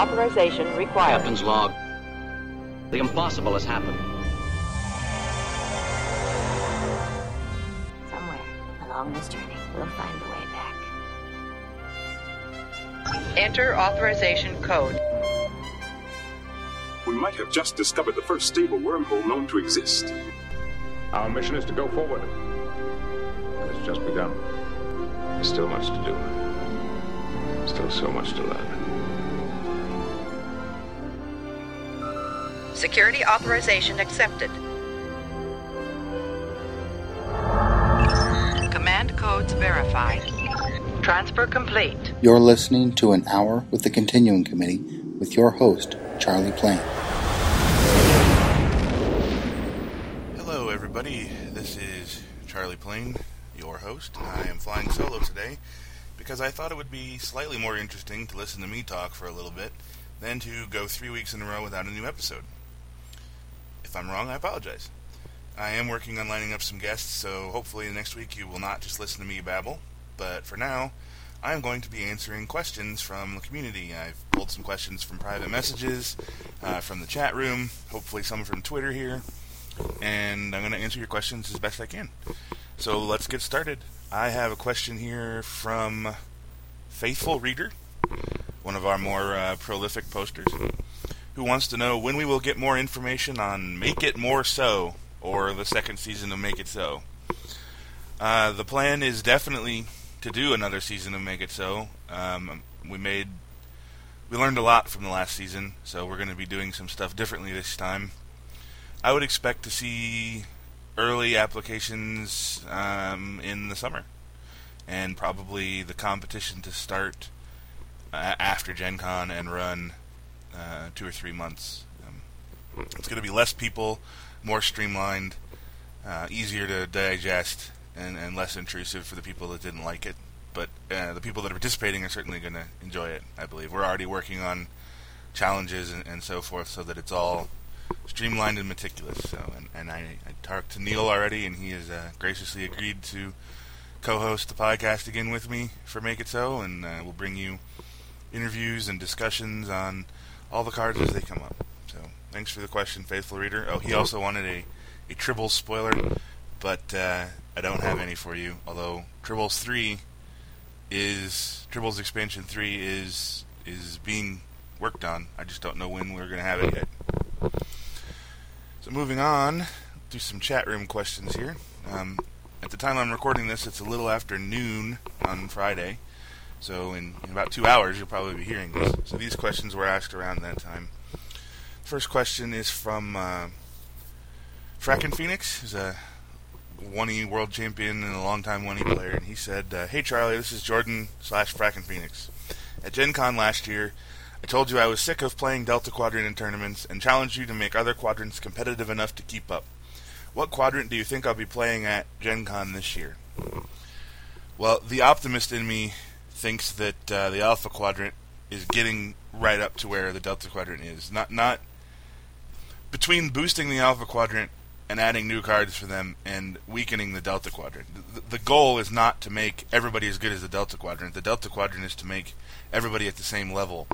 Authorization required. Captain's log. The impossible has happened. Somewhere along this journey, we'll find a way back. Enter authorization code. We might have just discovered the first stable wormhole known to exist. Our mission is to go forward. It's just begun. There's still much to do. Still so much to learn. Security authorization accepted. Command codes verified. Transfer complete. You're listening to An Hour with the Continuing Committee with your host, Charlie Plaine. Hello, everybody. This is Charlie Plaine, your host. I am flying solo today because I thought it would be slightly more interesting to listen to me talk for a little bit than to go three weeks in a row without a new episode. If I'm wrong, I apologize. I am working on lining up some guests, so hopefully next week you will not just listen to me babble. But for now, I am going to be answering questions from the community. I've pulled some questions from private messages, uh, from the chat room, hopefully some from Twitter here, and I'm going to answer your questions as best I can. So let's get started. I have a question here from Faithful Reader, one of our more uh, prolific posters, who wants to know when we will get more information on Make It More So, or the second season of Make It So. Uh, the plan is definitely to do another season of Make It So. Um, we made, we learned a lot from the last season, so we're going to be doing some stuff differently this time. I would expect to see early applications um, in the summer, and probably the competition to start uh, after Gen Con and run uh, two or three months. Um, it's going to be less people, more streamlined, uh, easier to digest, and, and less intrusive for the people that didn't like it. But uh, the people that are participating are certainly going to enjoy it, I believe. We're already working on challenges and, and so forth so that it's all streamlined and meticulous. So, and, and I, I talked to Neil already, and he has uh, graciously agreed to co-host the podcast again with me for Make It So, and uh, we'll bring you interviews and discussions on all the cards as they come up. So, thanks for the question, faithful reader. Oh, he also wanted a a Tribbles spoiler, but uh, I don't have any for you. Although Tribbles three is Tribbles expansion three is is being worked on. I just don't know when we're going to have it yet. So moving on, do some chat room questions here. Um, at the time I'm recording this, it's a little after noon on Friday, so in, in, about two hours you'll probably be hearing this. So these questions were asked around that time. First question is from uh, Fracken Phoenix, who's a 1E world champion and a longtime 1E player, and he said, uh, "Hey Charlie, this is Jordan slash Fracken Phoenix. At Gen Con last year." I told you I was sick of playing Delta Quadrant in tournaments and challenged you to make other quadrants competitive enough to keep up. What quadrant do you think I'll be playing at Gen Con this year? Well, the optimist in me thinks that uh, the Alpha Quadrant is getting right up to where the Delta Quadrant is. Not not between boosting the Alpha Quadrant and adding new cards for them and weakening the Delta Quadrant. The, the goal is not to make everybody as good as the Delta Quadrant. The Delta Quadrant is to make everybody at the same level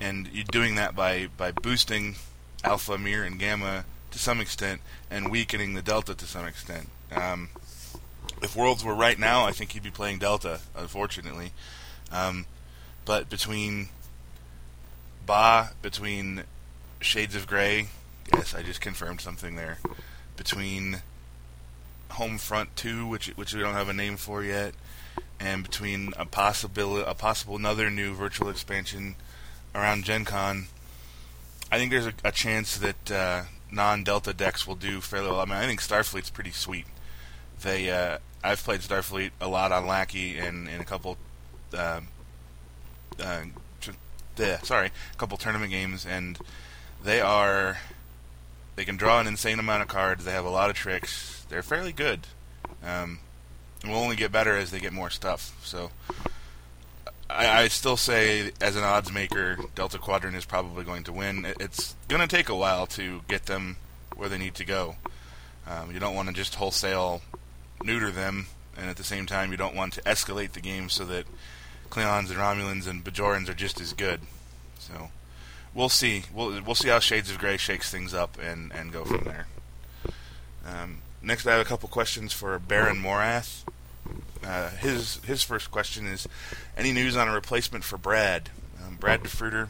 and you're doing that by by boosting alpha, mir, and gamma to some extent, and weakening the delta to some extent. Um, if worlds were right now, I think he'd be playing delta, unfortunately. Um, but between Ba, between Shades of Grey, yes, I just confirmed something there. Between Homefront Two, which which we don't have a name for yet, and between a possible a possible another new virtual expansion around Gen Con, I think there's a, a chance that uh, non-Delta decks will do fairly well. I mean, I think Starfleet's pretty sweet. They, uh, I've played Starfleet a lot on Lackey and in a couple, uh, uh, sorry, a couple tournament games, and they are, they can draw an insane amount of cards. They have a lot of tricks. They're fairly good. Um, will only get better as they get more stuff. So I, I, still say, as an odds maker, Delta Quadrant is probably going to win. It's going to take a while to get them where they need to go. Um, you don't want to just wholesale neuter them, and at the same time, you don't want to escalate the game so that Klingons and Romulans and Bajorans are just as good. So we'll see. We'll we'll see how Shades of Grey shakes things up and and go from there. Um, next, I have a couple questions for Baron Morath. Uh, his his first question is: Any news on a replacement for Brad? Um, Brad DeFruiter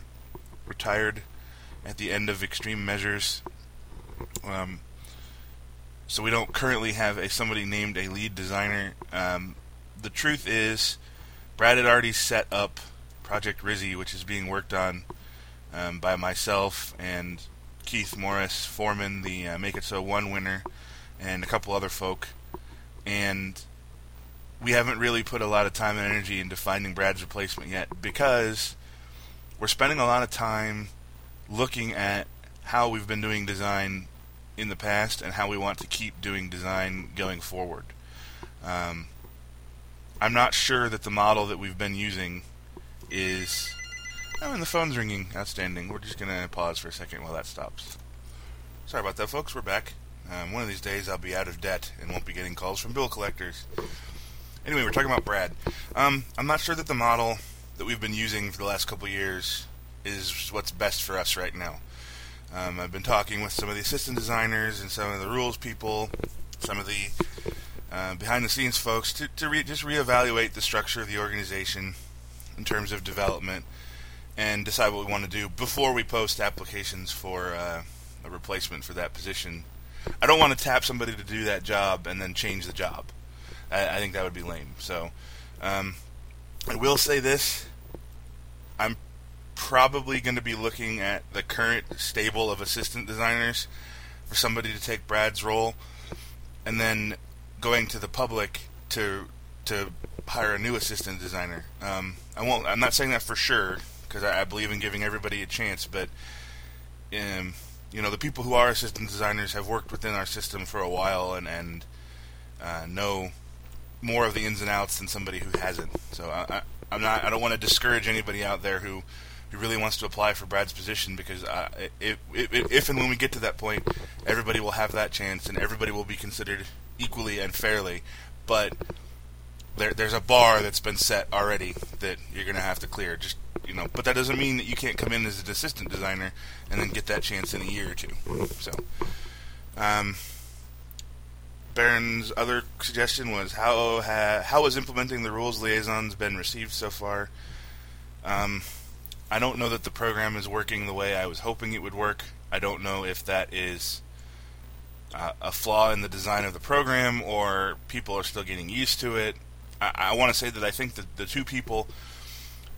retired at the end of Extreme Measures. Um, so we don't currently have a somebody named a lead designer. Um, the truth is, Brad had already set up Project Rizzy, which is being worked on um, by myself and Keith Morris, Foreman, the uh, Make It So One winner, and a couple other folk. And we haven't really put a lot of time and energy into finding Brad's replacement yet because we're spending a lot of time looking at how we've been doing design in the past and how we want to keep doing design going forward. Um, I'm not sure that the model that we've been using is. Oh, and the phone's ringing. Outstanding. We're just going to pause for a second while that stops. Sorry about that, folks. We're back. Um, one of these days I'll be out of debt and won't be getting calls from bill collectors. Anyway, we're talking about Brad. Um, I'm not sure that the model that we've been using for the last couple years is what's best for us right now. Um, I've been talking with some of the assistant designers and some of the rules people, some of the uh, behind the scenes folks to, to re- just reevaluate the structure of the organization in terms of development and decide what we want to do before we post applications for uh, a replacement for that position. I don't want to tap somebody to do that job and then change the job. I, I think that would be lame. So, um, I will say this: I'm probably going to be looking at the current stable of assistant designers for somebody to take Brad's role, and then going to the public to to hire a new assistant designer. Um, I won't. I'm not saying that for sure because I, I, believe in giving everybody a chance. But um, you know, the people who are assistant designers have worked within our system for a while and and uh, know more of the ins and outs than somebody who hasn't. So I, I, am not. I don't want to discourage anybody out there who who really wants to apply for Brad's position because uh, if, if, if and when we get to that point, everybody will have that chance and everybody will be considered equally and fairly. But there, there's a bar that's been set already that you're going to have to clear. Just you know, but that doesn't mean that you can't come in as an assistant designer and then get that chance in a year or two. So, um, Baron's other suggestion was how ha, how has implementing the rules liaisons been received so far? Um, I don't know that the program is working the way I was hoping it would work. I don't know if that is uh, a flaw in the design of the program or people are still getting used to it. I, I want to say that I think that the two people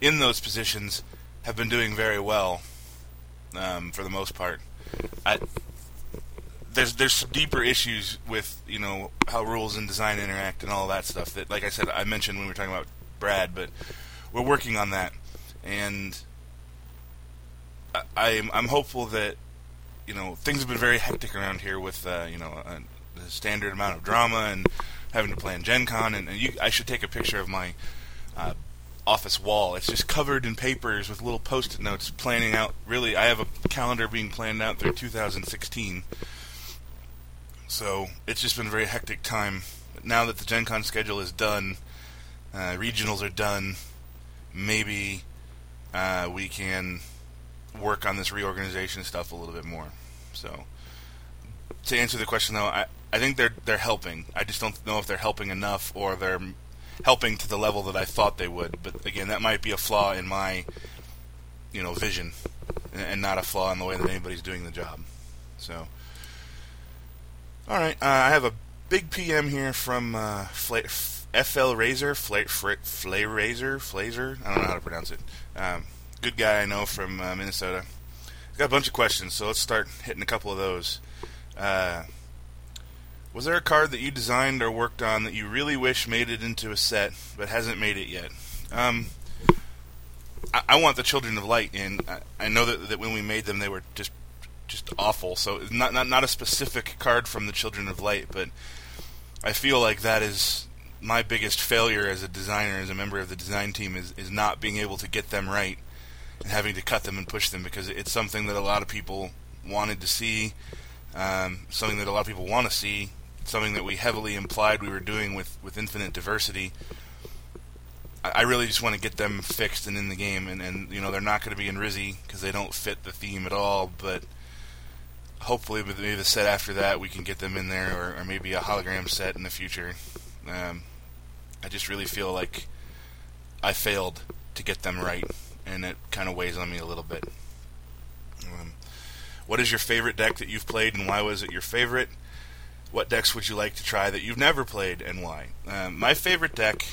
in those positions have been doing very well um, for the most part. I, there's there's deeper issues with you know how rules and design interact and all that stuff that, like I said, I mentioned when we were talking about Brad, but we're working on that, and I, am I'm hopeful that you know things have been very hectic around here with uh, you know a, the standard amount of drama and having to plan Gen Con, and, and you, I should take a picture of my uh, office wall. It's just covered in papers with little post-it notes planning out. Really, I have a calendar being planned out through 2016. So it's just been a very hectic time. But now that the Gen Con schedule is done, uh, regionals are done, maybe uh, we can work on this reorganization stuff a little bit more. So, to answer the question though, I, I think they're they're helping. I just don't know if they're helping enough or they're helping to the level that I thought they would. But again, that might be a flaw in my you know vision, and not a flaw in the way that anybody's doing the job. So, all right, uh, I have a big PM here from uh, Fla- FL Razor, Fla- Flay Razor, Flazer. I don't know how to pronounce it. Um, good guy I know from uh, Minnesota. Got a bunch of questions, so let's start hitting a couple of those. Uh, was there a card that you designed or worked on that you really wish made it into a set but hasn't made it yet? Um, I, I, want the Children of Light in. I, I know that, that when we made them, they were just just awful. So not not not a specific card from the Children of Light, but I feel like that is my biggest failure as a designer, as a member of the design team, is is not being able to get them right having to cut them and push them because it's something that a lot of people wanted to see, um, something that a lot of people want to see, something that we heavily implied we were doing with, with infinite diversity. I I really just want to get them fixed and in the game, and, and you know they're not going to be in Rizzy because they don't fit the theme at all. But hopefully, with maybe the set after that, we can get them in there, or, or maybe a hologram set in the future. Um, I just really feel like I failed to get them right, and it kind of weighs on me a little bit. Um, what is your favorite deck that you've played, and why was it your favorite? What decks would you like to try that you've never played, and why? Um, my favorite deck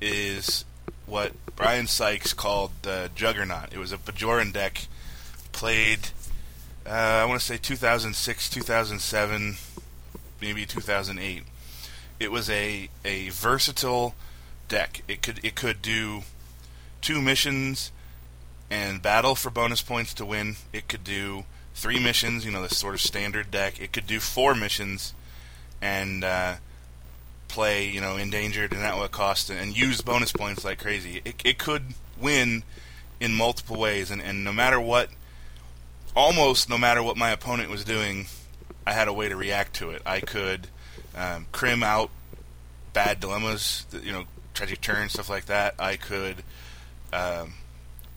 is what Brian Sykes called the Juggernaut. It was a Bajoran deck played, uh, I want to say 2006, 2007, maybe 2008. It was a a versatile deck. It could it could do two missions and battle for bonus points to win. It could do three missions, you know, the sort of standard deck. It could do four missions and uh, play, you know, endangered and at what cost, and use bonus points like crazy. It, it could win in multiple ways, and, and no matter what, almost no matter what my opponent was doing, I had a way to react to it. I could um, crim out bad dilemmas, you know, tragic turns, stuff like that. I could um,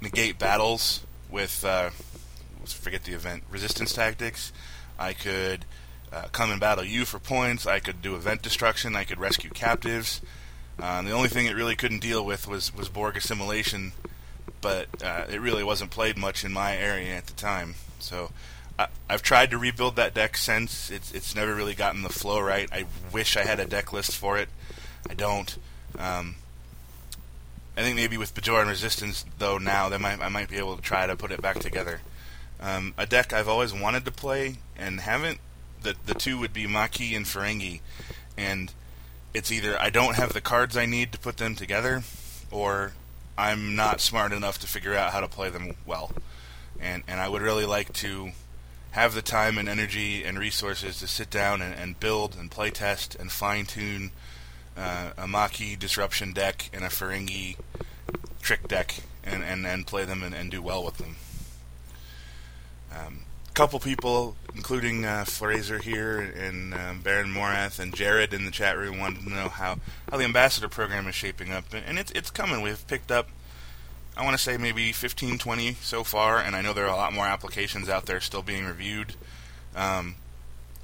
negate battles with, uh, forget the event, resistance tactics. I could uh, come and battle you for points. I could do event destruction. I could rescue captives. Um, the only thing it really couldn't deal with was, was Borg assimilation, but uh, it really wasn't played much in my area at the time. So I, I've tried to rebuild that deck since. It's it's never really gotten the flow right. I wish I had a deck list for it. I don't. Um, I think maybe with Bajoran Resistance, though, now that might, I might be able to try to put it back together. Um, a deck I've always wanted to play and haven't. The the two would be Maquis and Ferengi, and it's either I don't have the cards I need to put them together, or I'm not smart enough to figure out how to play them well. And and I would really like to have the time and energy and resources to sit down and, and build and play test and fine tune uh, a Maquis disruption deck and a Ferengi trick deck and, and, and play them and, and do well with them. Um, a couple people, including uh, Fraser here and um, Baron Morath and Jared in the chat room, wanted to know how, how the ambassador program is shaping up, and it's it's coming. We've picked up, I want to say maybe 15, 20 so far, and I know there are a lot more applications out there still being reviewed. Um,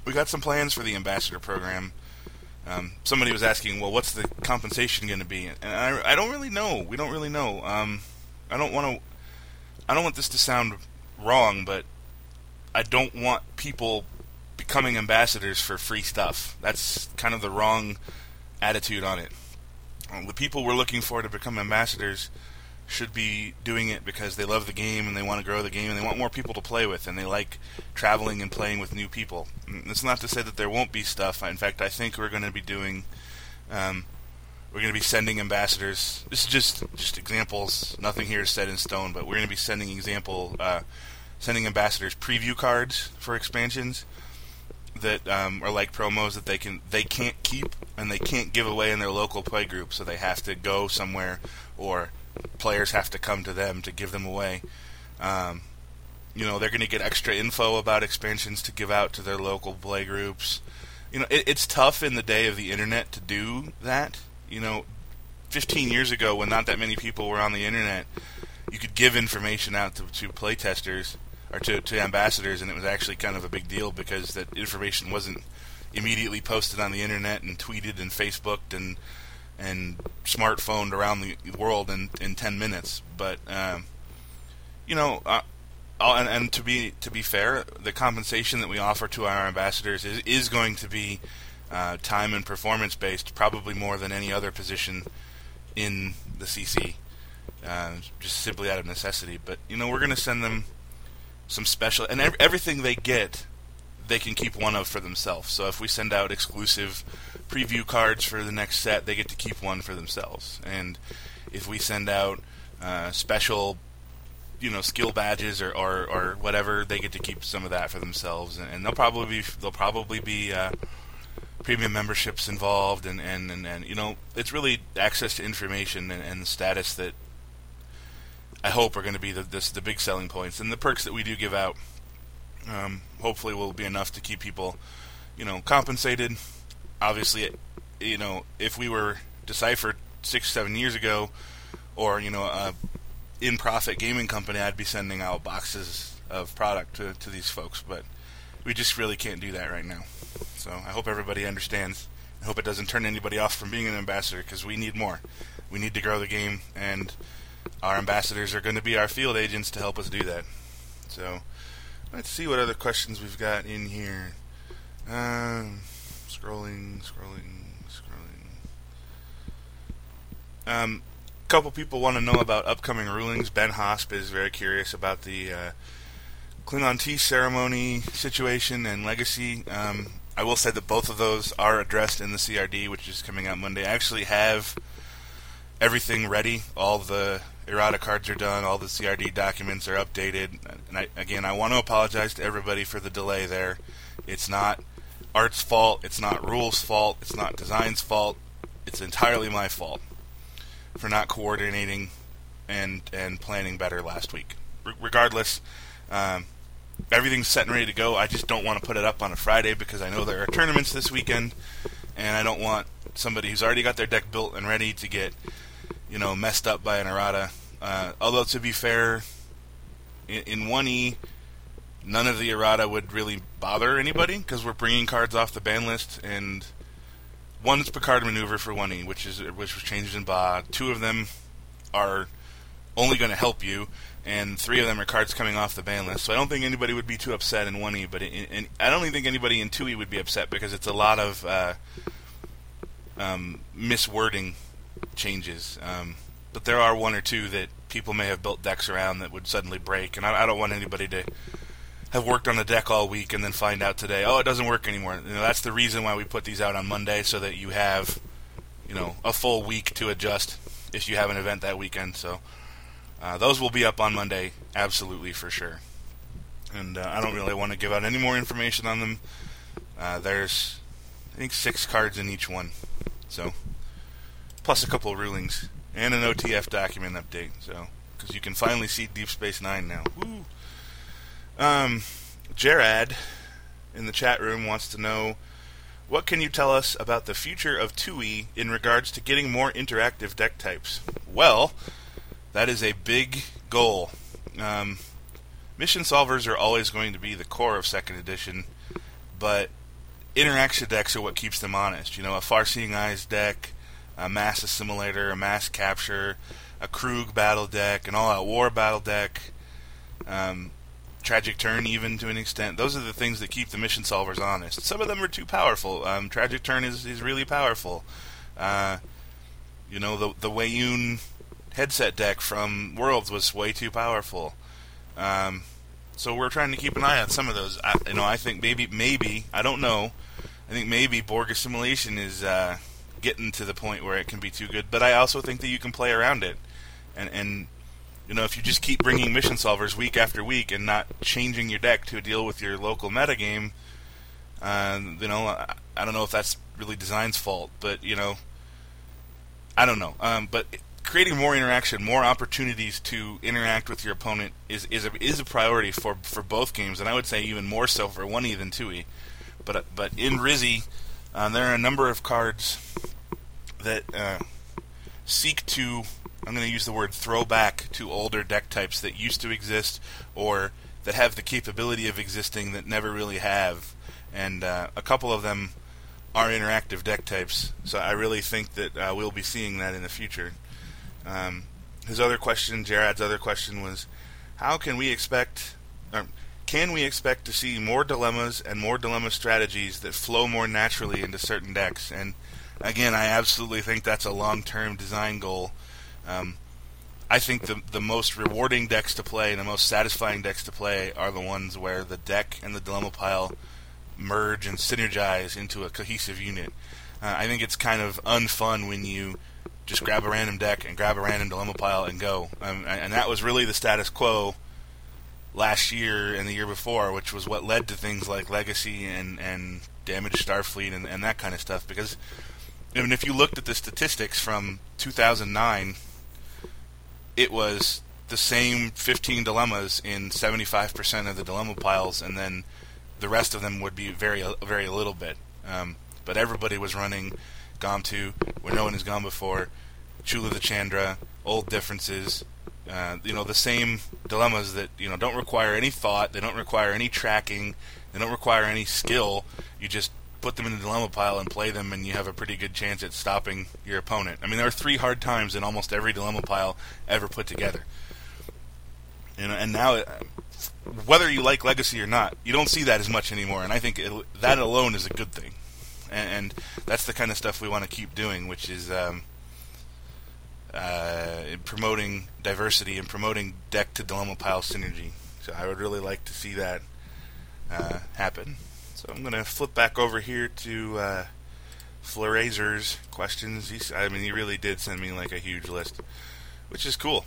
we got some plans for the ambassador program. Um, somebody was asking, well, what's the compensation going to be? And I, I don't really know. We don't really know. Um, I don't want to. I don't want this to sound wrong, but I don't want people becoming ambassadors for free stuff. That's kind of the wrong attitude on it. The people we're looking for to become ambassadors should be doing it because they love the game and they want to grow the game and they want more people to play with and they like traveling and playing with new people. It's not to say that there won't be stuff. In fact, I think we're going to be doing. Um, we're going to be sending ambassadors. This is just just examples. Nothing here is set in stone, but we're going to be sending example, uh, sending ambassadors preview cards for expansions that um, are like promos that they can they can't keep and they can't give away in their local play group, so they have to go somewhere or players have to come to them to give them away. Um, you know, they're going to get extra info about expansions to give out to their local play groups. You know, it, it's tough in the day of the internet to do that. You know, 15 years ago, when not that many people were on the internet, you could give information out to, to play testers or to, to ambassadors, and it was actually kind of a big deal because that information wasn't immediately posted on the internet and tweeted and Facebooked and and smartphoned around the world in, in 10 minutes. But um, you know, uh, and, and, to be to be fair, the compensation that we offer to our ambassadors is is going to be uh, time and performance based, probably more than any other position in the CC, uh, just simply out of necessity. But you know, we're going to send them some special, and ev- everything they get, they can keep one of for themselves. So if we send out exclusive preview cards for the next set, they get to keep one for themselves. And if we send out uh, special, you know, skill badges or, or, or, whatever, they get to keep some of that for themselves. And, and they'll probably be they'll probably be uh, premium memberships involved, and, and, and, and, you know, it's really access to information and, and status that I hope are going to be the this, the big selling points. And the perks that we do give out, um, hopefully, will be enough to keep people, you know, compensated obviously, you know, if we were deciphered six, seven years ago, or you know, a in-profit gaming company, I'd be sending out boxes of product to to these folks. But we just really can't do that right now. So I hope everybody understands. I hope it doesn't turn anybody off from being an ambassador because we need more. We need to grow the game, and our ambassadors are going to be our field agents to help us do that. So let's see what other questions we've got in here. Um, scrolling, scrolling, scrolling. Um, a couple people want to know about upcoming rulings. Ben Hosp is very curious about the uh, Klingon tea ceremony situation and legacy. Um, I will say that both of those are addressed in the CRD, which is coming out Monday. I actually have everything ready. All the errata cards are done. All the CRD documents are updated. And I, again, I want to apologize to everybody for the delay there. It's not art's fault. It's not rules' fault. It's not design's fault. It's entirely my fault for not coordinating and and planning better last week. R- regardless, um, everything's set and ready to go. I just don't want to put it up on a Friday because I know there are tournaments this weekend, and I don't want somebody who's already got their deck built and ready to get you know messed up by an errata. Uh, although to be fair, in, in 1E, none of the errata would really bother anybody because we're bringing cards off the ban list and one's Picard maneuver for 1E, which is which was changed in Ba. Two of them are only going to help you, and three of them are cards coming off the ban list. So I don't think anybody would be too upset in 1E, but in, in, I don't even think anybody in 2E would be upset because it's a lot of uh, um, miswording changes. Um, but there are one or two that people may have built decks around that would suddenly break, and I, I don't want anybody to have worked on the deck all week and then find out today, oh, it doesn't work anymore. You know, that's the reason why we put these out on Monday so that you have, you know, a full week to adjust if you have an event that weekend. So uh, those will be up on Monday, absolutely for sure. And uh, I don't really want to give out any more information on them. Uh, there's, I think, six cards in each one, so plus a couple of rulings and an OTF document update. So because you can finally see Deep Space Nine now. Woo! Um, in the chat room wants to know what can you tell us about the future of 2E in regards to getting more interactive deck types? Well, that is a big goal. Um, mission solvers are always going to be the core of second edition, but interaction decks are what keeps them honest. You know, a far-seeing eyes deck, a mass assimilator, a mass capture, a Krug battle deck, an all-out war battle deck. Um, Tragic Turn, even to an extent. Those are the things that keep the mission solvers honest. Some of them are too powerful. Um, Tragic Turn is, is really powerful. Uh, you know, the the Weyoun headset deck from Worlds was way too powerful. Um, so we're trying to keep an eye on some of those. I, you know, I think maybe maybe I don't know. I think maybe Borg assimilation is uh, getting to the point where it can be too good. But I also think that you can play around it, and and you know, if you just keep bringing mission solvers week after week and not changing your deck to deal with your local metagame, uh, you know, I, I, don't know if that's really design's fault, but you know, I don't know. Um, but creating more interaction, more opportunities to interact with your opponent is is a, is a priority for for both games, and I would say even more so for one E than two E. But but in Rizzy, uh, there are a number of cards that uh, seek to I'm going to use the word throwback to older deck types that used to exist or that have the capability of existing that never really have. And uh, a couple of them are interactive deck types, so I really think that uh, we'll be seeing that in the future. Um, his other question, Jared's other question was, how can we expect, or can we expect to see more dilemmas and more dilemma strategies that flow more naturally into certain decks? And again, I absolutely think that's a long-term design goal um, I think the the most rewarding decks to play and the most satisfying decks to play are the ones where the deck and the dilemma pile merge and synergize into a cohesive unit. Uh, I think it's kind of unfun when you just grab a random deck and grab a random dilemma pile and go. Um, and that was really the status quo last year and the year before, which was what led to things like Legacy and and Damaged Starfleet and, and that kind of stuff. Because I mean, if you looked at the statistics from 2009 it was the same 15 dilemmas in 75% of the dilemma piles, and then the rest of them would be very, very little bit. Um, but everybody was running GOM 2, where no one has gone before. Chula the Chandra, old differences, uh, you know, the same dilemmas that you know don't require any thought, they don't require any tracking, they don't require any skill. You just put them in the dilemma pile and play them, and you have a pretty good chance at stopping your opponent. I mean, there are three hard times in almost every dilemma pile ever put together. You know, and now, whether you like Legacy or not, you don't see that as much anymore, and I think it, that alone is a good thing. And, and, that's the kind of stuff we want to keep doing, which is um, uh, promoting diversity and promoting deck to dilemma pile synergy. So I would really like to see that uh, happen. So I'm going to flip back over here to uh, questions. He's, I mean, he really did send me like a huge list, which is cool.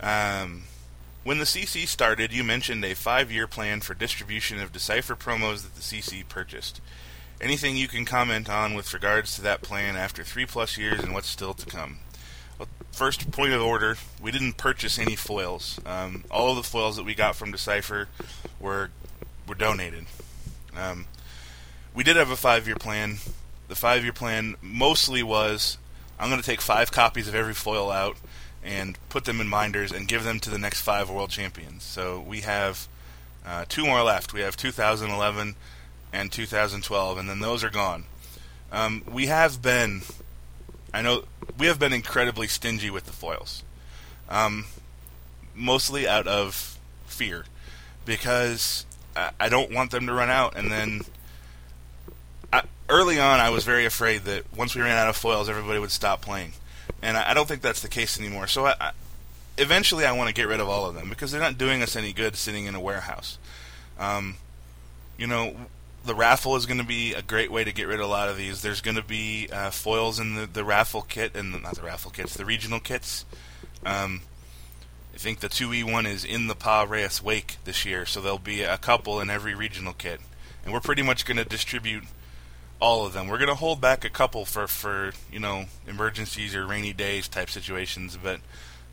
Um, when the CC started, you mentioned a five-year plan for distribution of Decipher promos that the CC purchased. Anything you can comment on with regards to that plan after three plus years and what's still to come? First point of order, we didn't purchase any foils. Um, all of the foils that we got from Decipher were were donated. Um, we did have a five-year plan. The five-year plan mostly was I'm going to take five copies of every foil out and put them in binders and give them to the next five world champions. So we have uh, two more left. We have 2011 and 2012, and then those are gone. Um, we have been, I know, we have been incredibly stingy with the foils, um, mostly out of fear, because I don't want them to run out, and then. I, early on, I was very afraid that once we ran out of foils, everybody would stop playing and I, I don't think that's the case anymore. So I, I, eventually, I want to get rid of all of them because they're not doing us any good sitting in a warehouse. Um, you know, the raffle is going to be a great way to get rid of a lot of these. There's going to be uh, foils in the, the raffle kit, and not the raffle kits, the regional kits. Um, I think the 2E one is in the Pa Reyes Wake this year, so there'll be a couple in every regional kit. And we're pretty much going to distribute all of them. We're going to hold back a couple for, for you know emergencies or rainy days type situations, but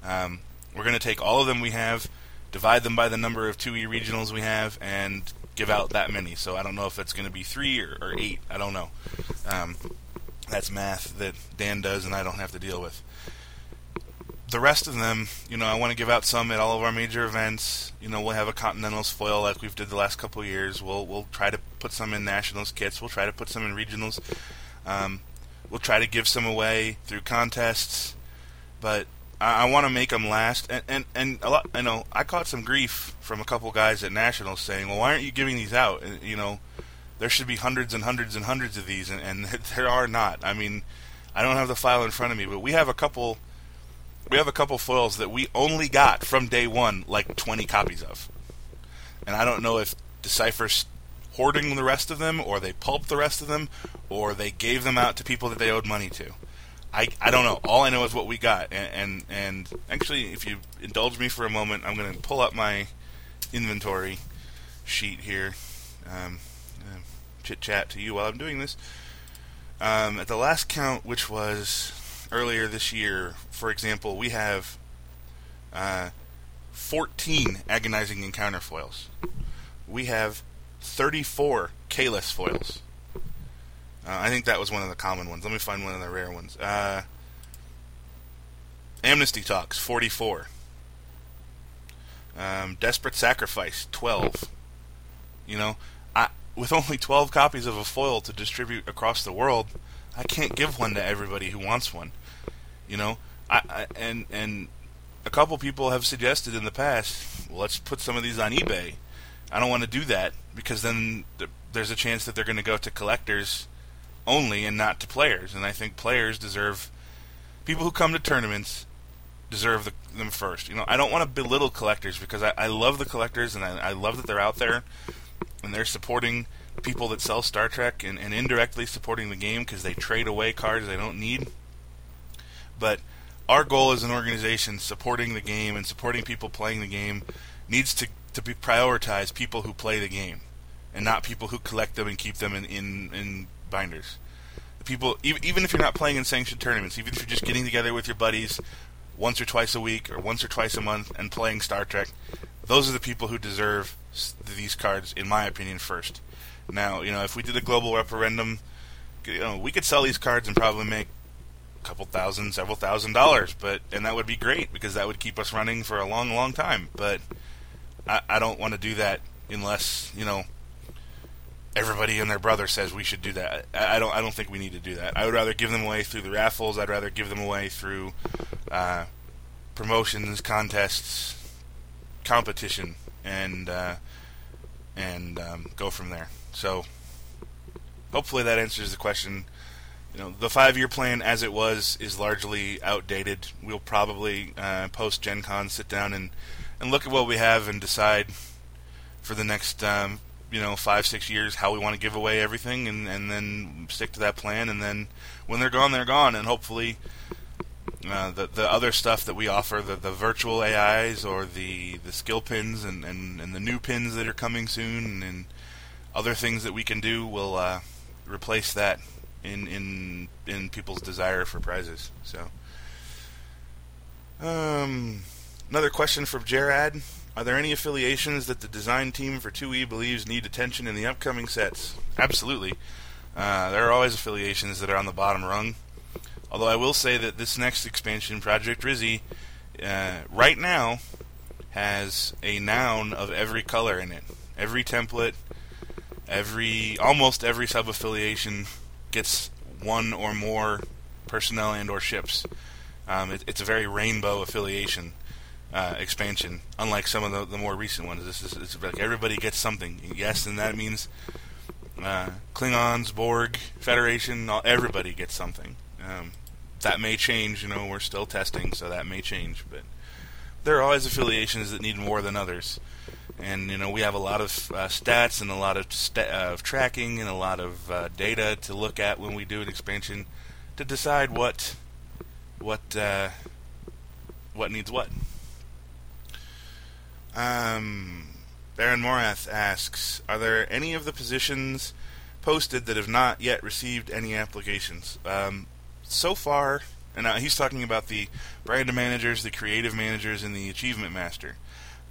um, we're going to take all of them we have, divide them by the number of 2E regionals we have, and give out that many. So I don't know if it's going to be three or, or, eight. I don't know. Um, that's math that Dan does, and I don't have to deal with the rest of them, you know, I want to give out some at all of our major events. You know, we'll have a Continentals foil like we've did the last couple years. We'll we'll try to put some in Nationals kits. We'll try to put some in regionals. Um, we'll try to give some away through contests, but I, I want to make them last. And, and and a lot, I know I caught some grief from a couple guys at Nationals saying, "Well, why aren't you giving these out?" And, you know, there should be hundreds and hundreds and hundreds of these, and, and there are not. I mean, I don't have the file in front of me, but we have a couple we have a couple foils that we only got from day one, like 20 copies of. And I don't know if Decipher's hoarding the rest of them, or they pulped the rest of them, or they gave them out to people that they owed money to. I, I don't know. All I know is what we got. And, and, and actually, if you indulge me for a moment, I'm going to pull up my inventory sheet here. Um, uh, chit chat to you while I'm doing this. Um, at the last count, which was earlier this year, for example, we have uh, 14 agonizing encounter foils. We have 34 Kahless foils. Uh, I think that was one of the common ones. Let me find one of the rare ones. Uh, Amnesty Talks, 44. Um, Desperate Sacrifice, 12. You know, I, with only 12 copies of a foil to distribute across the world, I can't give one to everybody who wants one. You know, I, I, and and a couple people have suggested in the past, well, let's put some of these on eBay. I don't want to do that because then th- there's a chance that they're going to go to collectors only and not to players. And I think players deserve people who come to tournaments deserve the, them first. You know, I don't want to belittle collectors because I, I love the collectors and I, I love that they're out there and they're supporting people that sell Star Trek and, and indirectly supporting the game because they trade away cards they don't need. But our goal as an organization, supporting the game and supporting people playing the game, needs to to be prioritize people who play the game, and not people who collect them and keep them in in, in binders. The People, even, even if you're not playing in sanctioned tournaments, even if you're just getting together with your buddies once or twice a week or once or twice a month and playing Star Trek, those are the people who deserve these cards, in my opinion, first. Now, you know, if we did a global referendum, you know, we could sell these cards and probably make a couple thousand, several thousand dollars, but and that would be great because that would keep us running for a long, long time. But I, I don't want to do that unless you know everybody and their brother says we should do that. I, don't. I don't think we need to do that. I would rather give them away through the raffles. I'd rather give them away through uh, promotions, contests, competition, and uh, and um, go from there. So hopefully that answers the question. You know, the five-year plan as it was is largely outdated. We'll probably uh, post Gen Con sit down and and look at what we have and decide for the next um, you know five six years how we want to give away everything and and then stick to that plan. And then when they're gone they're gone. And hopefully uh, the the other stuff that we offer the the virtual AIs or the the skill pins and, and, and the new pins that are coming soon and, and other things that we can do will uh, replace that in in in people's desire for prizes. So um another question from Gerard are there any affiliations that the design team for 2E believes need attention in the upcoming sets? Absolutely. Uh, there are always affiliations that are on the bottom rung. Although I will say that this next expansion, Project Rizzy, uh, right now has a noun of every color in it. Every template, every almost every sub affiliation gets one or more personnel and or ships. Um, it, it's a very rainbow affiliation uh, expansion, unlike some of the, the more recent ones. This is it's like everybody gets something. Yes, and that means uh, Klingons, Borg, Federation, all, everybody gets something. Um, that may change. You know, we're still testing, so that may change. But there are always affiliations that need more than others. And you know, we have a lot of uh, stats and a lot of sta- uh, tracking and a lot of uh, data to look at when we do an expansion to decide what what what needs what. Um, Baron Morath asks, are there any of the positions posted that have not yet received any applications? Um, so far, and uh, he's talking about the brand managers, the creative managers, and the achievement master.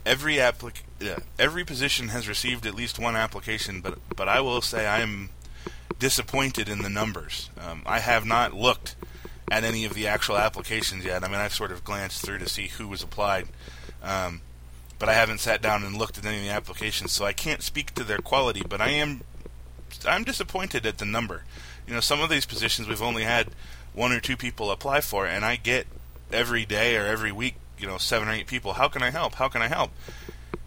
Every applic- uh, every position has received at least one application, but but I will say I am disappointed in the numbers. Um, I have not looked at any of the actual applications yet. I mean, I've sort of glanced through to see who was applied. Um, but I haven't sat down and looked at any of the applications, so I can't speak to their quality. But I am, I'm disappointed at the number. You know, some of these positions we've only had one or two people apply for, and I get every day or every week, you know, seven or eight people. How can I help? How can I help?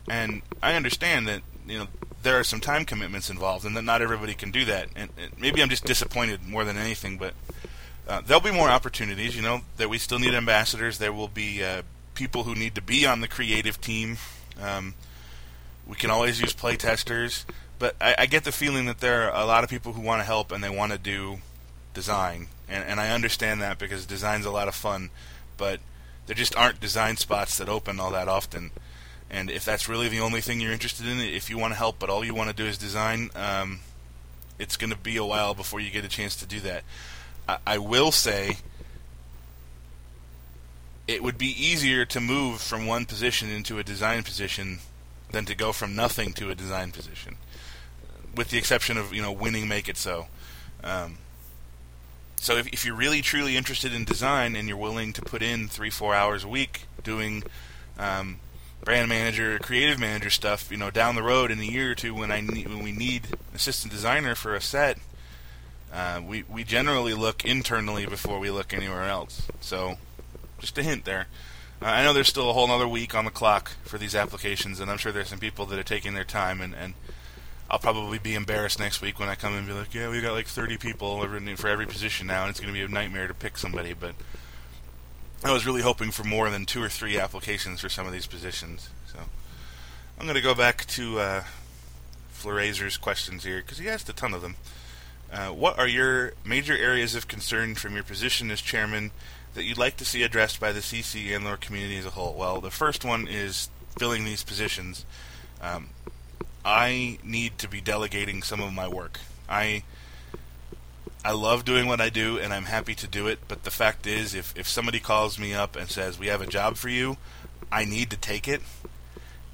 And I understand that you know there are some time commitments involved, and that not everybody can do that. And, and maybe I'm just disappointed more than anything, but. Uh, there'll be more opportunities, you know, that we still need ambassadors. There will be uh, people who need to be on the creative team. Um, we can always use playtesters, but I, I, get the feeling that there are a lot of people who want to help and they want to do design, and, and I understand that because design's a lot of fun, but there just aren't design spots that open all that often. And if that's really the only thing you're interested in, if you want to help but all you want to do is design, um, it's going to be a while before you get a chance to do that. I, I will say it would be easier to move from one position into a design position than to go from nothing to a design position, with the exception of you know winning make it so. Um, so if, if you're really truly interested in design and you're willing to put in three four hours a week doing um, brand manager, creative manager stuff, you know down the road in a year or two when I need, when we need assistant designer for a set, uh, we we generally look internally before we look anywhere else. So just a hint there. Uh, I know there's still a whole other week on the clock for these applications, and I'm sure there's some people that are taking their time, and, and I'll probably be embarrassed next week when I come and be like, yeah, we got like 30 people for every position now, and it's going to be a nightmare to pick somebody. But I was really hoping for more than two or three applications for some of these positions. So I'm going to go back to uh, questions here because he asked a ton of them. Uh, what are your major areas of concern from your position as chairman that you'd like to see addressed by the CC and our community as a whole? Well, the first one is filling these positions. Um, I need to be delegating some of my work. I I love doing what I do, and I'm happy to do it. But the fact is, if if somebody calls me up and says we have a job for you, I need to take it,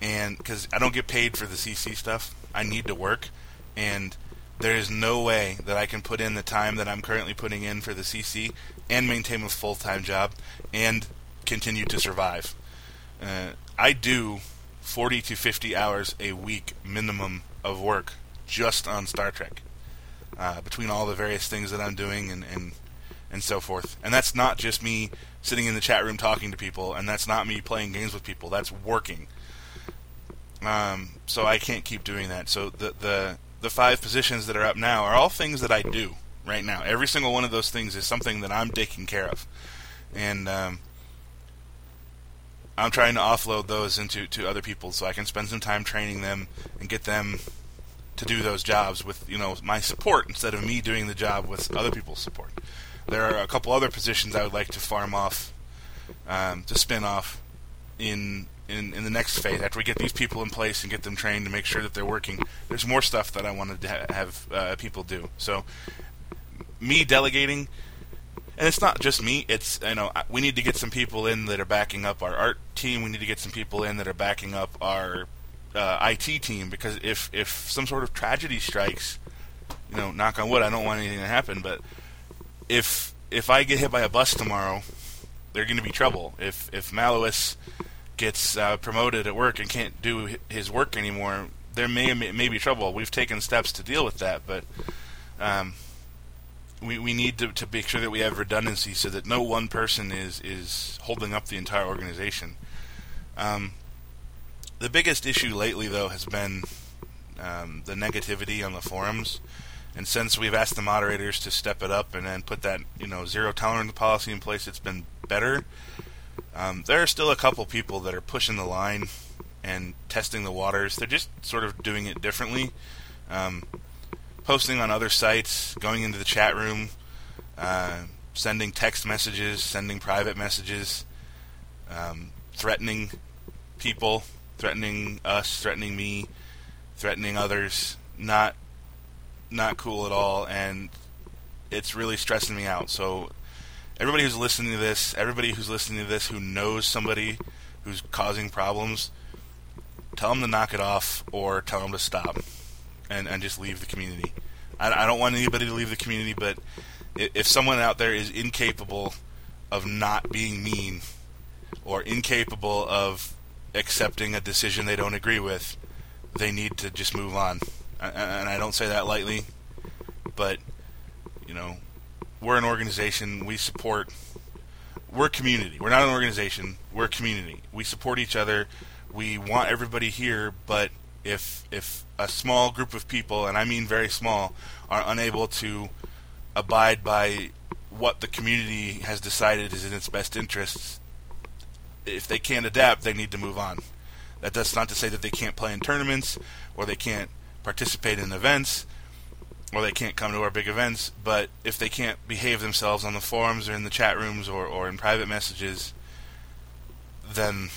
and because I don't get paid for the CC stuff, I need to work, and there is no way that I can put in the time that I'm currently putting in for the CC and maintain a full time job and continue to survive. Uh, I do 40 to 50 hours a week minimum of work just on Star Trek. Uh, between all the various things that I'm doing and, and and so forth. And that's not just me sitting in the chat room talking to people, and that's not me playing games with people. That's working. Um, so I can't keep doing that. So the the the five positions that are up now are all things that I do right now. Every single one of those things is something that I'm taking care of, and um, I'm trying to offload those into to other people so I can spend some time training them and get them to do those jobs with you know my support instead of me doing the job with other people's support. There are a couple other positions I would like to farm off, um, to spin off in, in in the next phase after we get these people in place and get them trained to make sure that they're working. There's more stuff that I wanted to ha- have uh, people do. So me delegating and it's not just me. It's you know we need to get some people in that are backing up our art team. We need to get some people in that are backing up our uh, IT team because if if some sort of tragedy strikes, you know, knock on wood, I don't want anything to happen, but if if I get hit by a bus tomorrow, there's going to be trouble. If if Maluis gets uh, promoted at work and can't do his work anymore, there may may be trouble. We've taken steps to deal with that, but um, we we need to, to make sure that we have redundancy so that no one person is is holding up the entire organization. Um, the biggest issue lately, though, has been um, the negativity on the forums. And since we've asked the moderators to step it up and then put that you know zero tolerance policy in place, it's been better. Um, there are still a couple people that are pushing the line and testing the waters. They're just sort of doing it differently, um, posting on other sites, going into the chat room, uh, sending text messages, sending private messages, um, threatening people threatening us, threatening me, threatening others. Not not cool at all, and it's really stressing me out. So everybody who's listening to this, everybody who's listening to this who knows somebody who's causing problems, tell them to knock it off or tell them to stop and, and just leave the community. I, I don't want anybody to leave the community, but if someone out there is incapable of not being mean or incapable of accepting a decision they don't agree with, they need to just move on. And I don't say that lightly, but you know, we're an organization. We support. We're a community. We're not an organization. We're a community. We support each other. We want everybody here, but if if a small group of people, and I mean very small, are unable to abide by what the community has decided is in its best interests, if they can't adapt, they need to move on. That does not to say that they can't play in tournaments or they can't participate in events or they can't come to our big events, but if they can't behave themselves on the forums or in the chat rooms or, or in private messages, then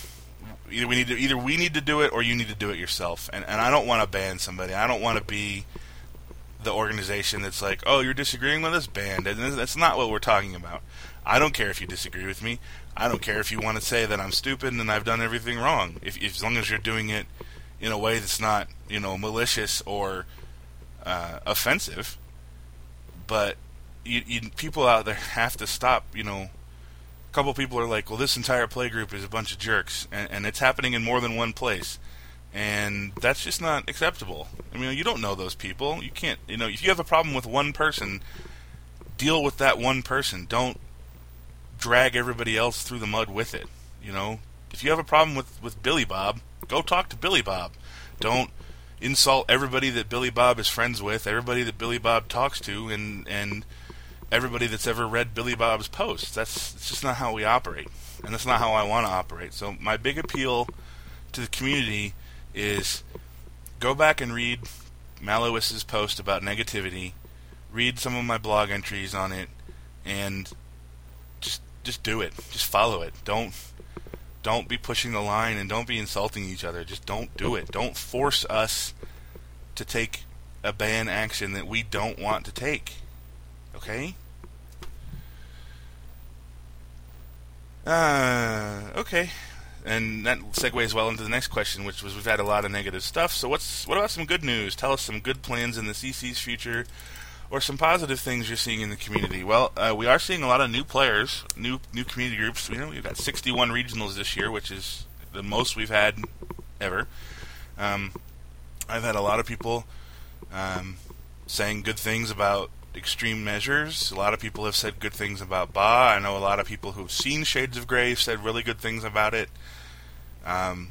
either we need to either we need to do it or you need to do it yourself. And and I don't want to ban somebody. I don't want to be the organization that's like, oh, you're disagreeing with us, banned. And that's not what we're talking about. I don't care if you disagree with me. I don't care if you want to say that I'm stupid and I've done everything wrong. If, if as long as you're doing it in a way that's not, you know, malicious or uh, offensive. But you, you, people out there have to stop. You know, a couple people are like, "Well, this entire play group is a bunch of jerks," and, and it's happening in more than one place and that's just not acceptable. I mean, you don't know those people. You can't, you know, if you have a problem with one person, deal with that one person. Don't drag everybody else through the mud with it. You know, if you have a problem with with Billy Bob, go talk to Billy Bob. Don't insult everybody that Billy Bob is friends with, everybody that Billy Bob talks to, and and everybody that's ever read Billy Bob's posts. That's, that's just not how we operate, and that's not how I want to operate. So my big appeal to the community is go back and read Maluis's post about negativity, read some of my blog entries on it, and just just do it. Just follow it. Don't don't be pushing the line and don't be insulting each other. Just don't do it. Don't force us to take a ban action that we don't want to take. Okay? Uh, okay. and that segues well into the next question, which was we've had a lot of negative stuff. So what's what about some good news? Tell us some good plans in the CC's future, or some positive things you're seeing in the community. Well, uh, we are seeing a lot of new players, new new community groups. You know, we've got 61 regionals this year, which is the most we've had ever. Um, I've had a lot of people um, saying good things about extreme measures. A lot of people have said good things about Ba. I know a lot of people who've seen Shades of Grey said really good things about it. Um,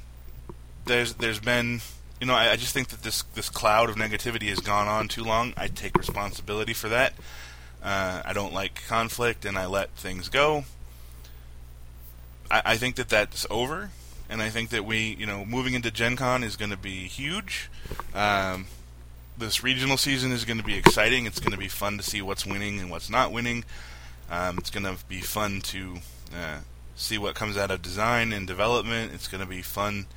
there's there's been you know I, I, just think that this this cloud of negativity has gone on too long. I take responsibility for that. Uh, I don't like conflict and I let things go. I, I think that that's over, and I think that we you know moving into Gen Con is going to be huge. Um, this regional season is going to be exciting. It's going to be fun to see what's winning and what's not winning. Um, it's going to be fun to uh, see what comes out of design and development. It's going to be fun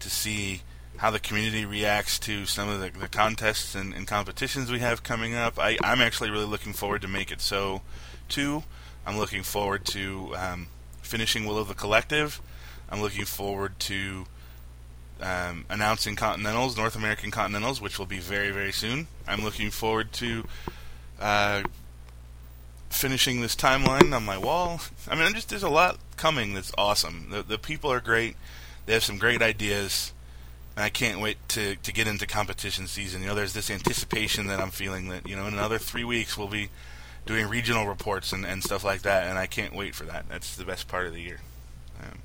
to see how the community reacts to some of the, the contests and, and, competitions we have coming up. I, am actually really looking forward to Make It So, too. I'm looking forward to um, finishing Will of the Collective. I'm looking forward to um, announcing Continentals, North American Continentals, which will be very, very soon. I'm looking forward to uh, finishing this timeline on my wall. I mean, just there's a lot coming that's awesome. The the people are great. They have some great ideas. And I can't wait to, to get into competition season. You know, there's this anticipation that I'm feeling that, you know, in another three weeks we'll be doing regional reports and, and stuff like that, and I can't wait for that. That's the best part of the year. Um,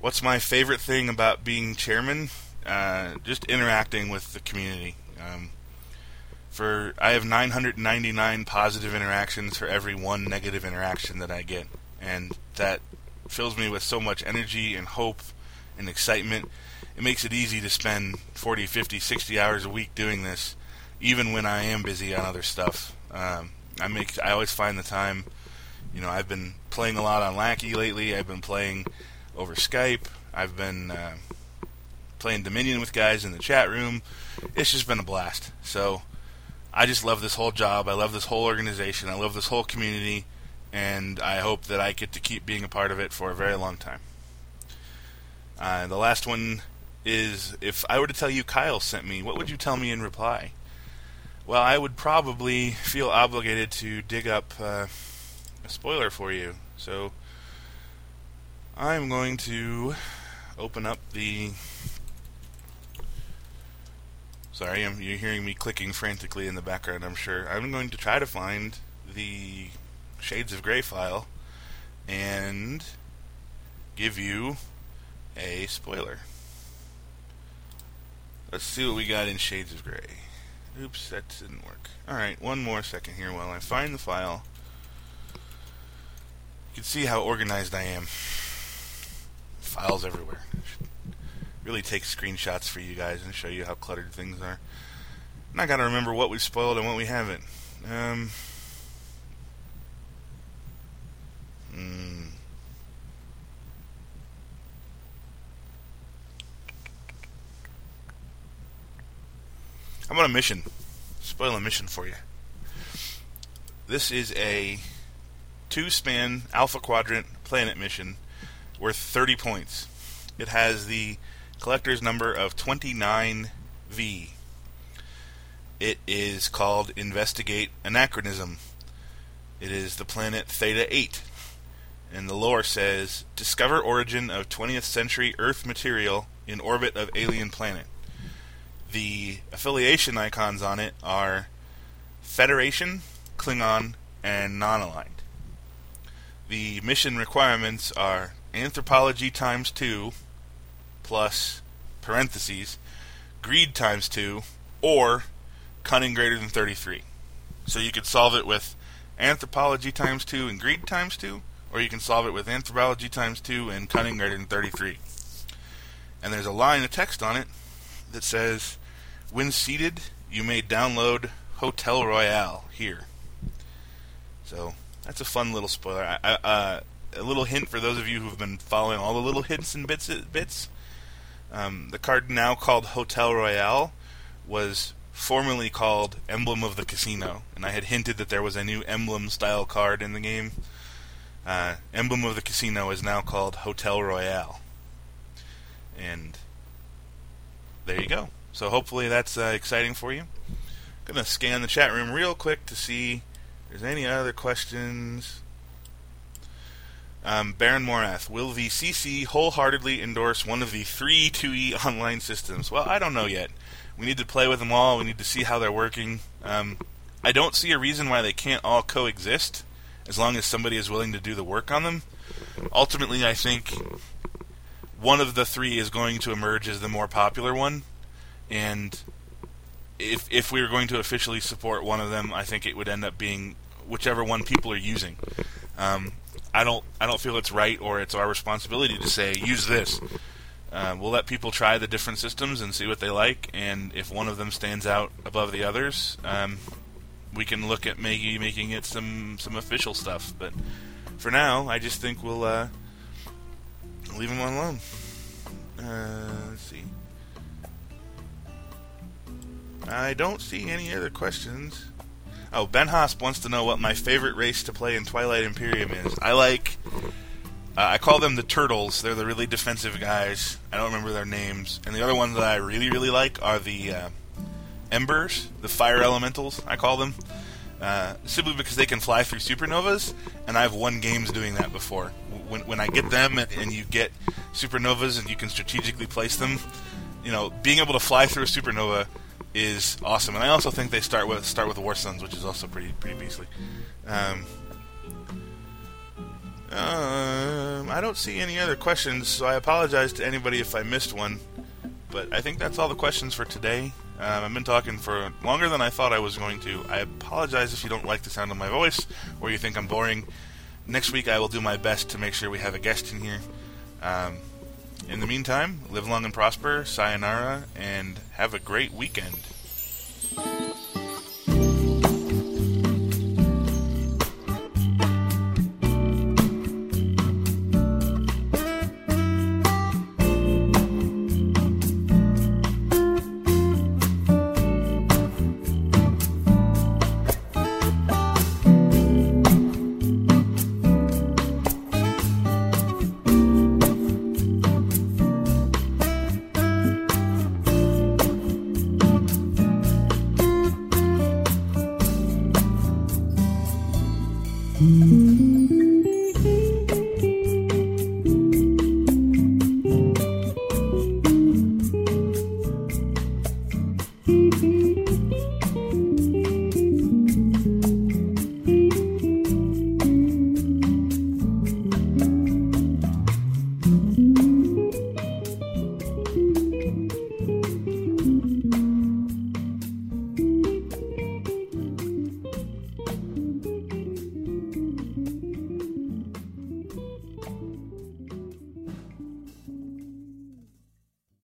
what's my favorite thing about being chairman? Uh, just interacting with the community. Um, for I have 999 positive interactions for every one negative interaction that I get, and that fills me with so much energy and hope and excitement. It makes it easy to spend 40, 50, 60 hours a week doing this, even when I am busy on other stuff. Um, I make I always find the time. You know, I've been playing a lot on Lackey lately. I've been playing over Skype. I've been uh, playing Dominion with guys in the chat room. It's just been a blast. So I just love this whole job. I love this whole organization. I love this whole community, and I hope that I get to keep being a part of it for a very long time. Uh, the last one is if I were to tell you Kyle sent me, what would you tell me in reply? Well, I would probably feel obligated to dig up uh, a spoiler for you. So I'm going to open up the. Sorry, I'm, you're hearing me clicking frantically in the background, I'm sure. I'm going to try to find the Shades of Grey file and give you a spoiler. Let's see what we got in Shades of Grey. Oops, that didn't work. Alright, one more second here while I find the file. You can see how organized I am files everywhere. really take screenshots for you guys and show you how cluttered things are. And I gotta remember what we've spoiled and what we haven't. Um. Hmm. How about a mission? Spoil a mission for you. This is a two span Alpha Quadrant planet mission worth 30 points. It has the collector's number of 29V. It is called Investigate Anachronism. It is the planet Theta 8. And the lore says Discover origin of 20th century Earth material in orbit of alien planet. The affiliation icons on it are Federation, Klingon, and non aligned. The mission requirements are anthropology times 2 plus parentheses greed times 2 or cunning greater than 33. So you could solve it with anthropology times 2 and greed times 2 or you can solve it with anthropology times 2 and cunning greater than 33. And there's a line of text on it that says when seated you may download Hotel Royale here. So that's a fun little spoiler. I, uh, a little hint for those of you who've been following all the little hints and bits. Bits. Um, the card now called Hotel Royale was formerly called Emblem of the Casino, and I had hinted that there was a new emblem style card in the game. uh, emblem of the casino is now called Hotel Royale. And there you go. So hopefully that's uh, exciting for you. I'm gonna scan the chat room real quick to see if there's any other questions. Um, Baron Morath, will the CC wholeheartedly endorse one of the three 2E online systems? Well, I don't know yet. We need to play with them all. We need to see how they're working. Um, I don't see a reason why they can't all coexist as long as somebody is willing to do the work on them. Ultimately, I think one of the three is going to emerge as the more popular one, and if if we were going to officially support one of them, I think it would end up being whichever one people are using. Um, I don't I don't feel it's right or it's our responsibility to say use this. Uh, we'll let people try the different systems and see what they like, and if one of them stands out above the others, um, we can look at maybe making it some some official stuff. But for now, I just think we'll uh, leave them alone. Uh, let's see. I don't see any other questions. Oh, Ben Hosp wants to know what my favorite race to play in Twilight Imperium is. I like. Uh, I call them the Turtles. They're the really defensive guys. I don't remember their names. And the other ones that I really, really like are the uh, Embers, the Fire Elementals, I call them. Uh, simply because they can fly through supernovas, and I've won games doing that before. When, when I get them and, and you get supernovas and you can strategically place them, you know, being able to fly through a supernova is awesome. And I also think they start with start with War Suns, which is also pretty pretty beastly. Um, um, I don't see any other questions, so I apologize to anybody if I missed one. But I think that's all the questions for today. Um, I've been talking for longer than I thought I was going to. I apologize if you don't like the sound of my voice or you think I'm boring. Next week I will do my best to make sure we have a guest in here. Um, in the meantime, live long and prosper, sayonara, and have a great weekend.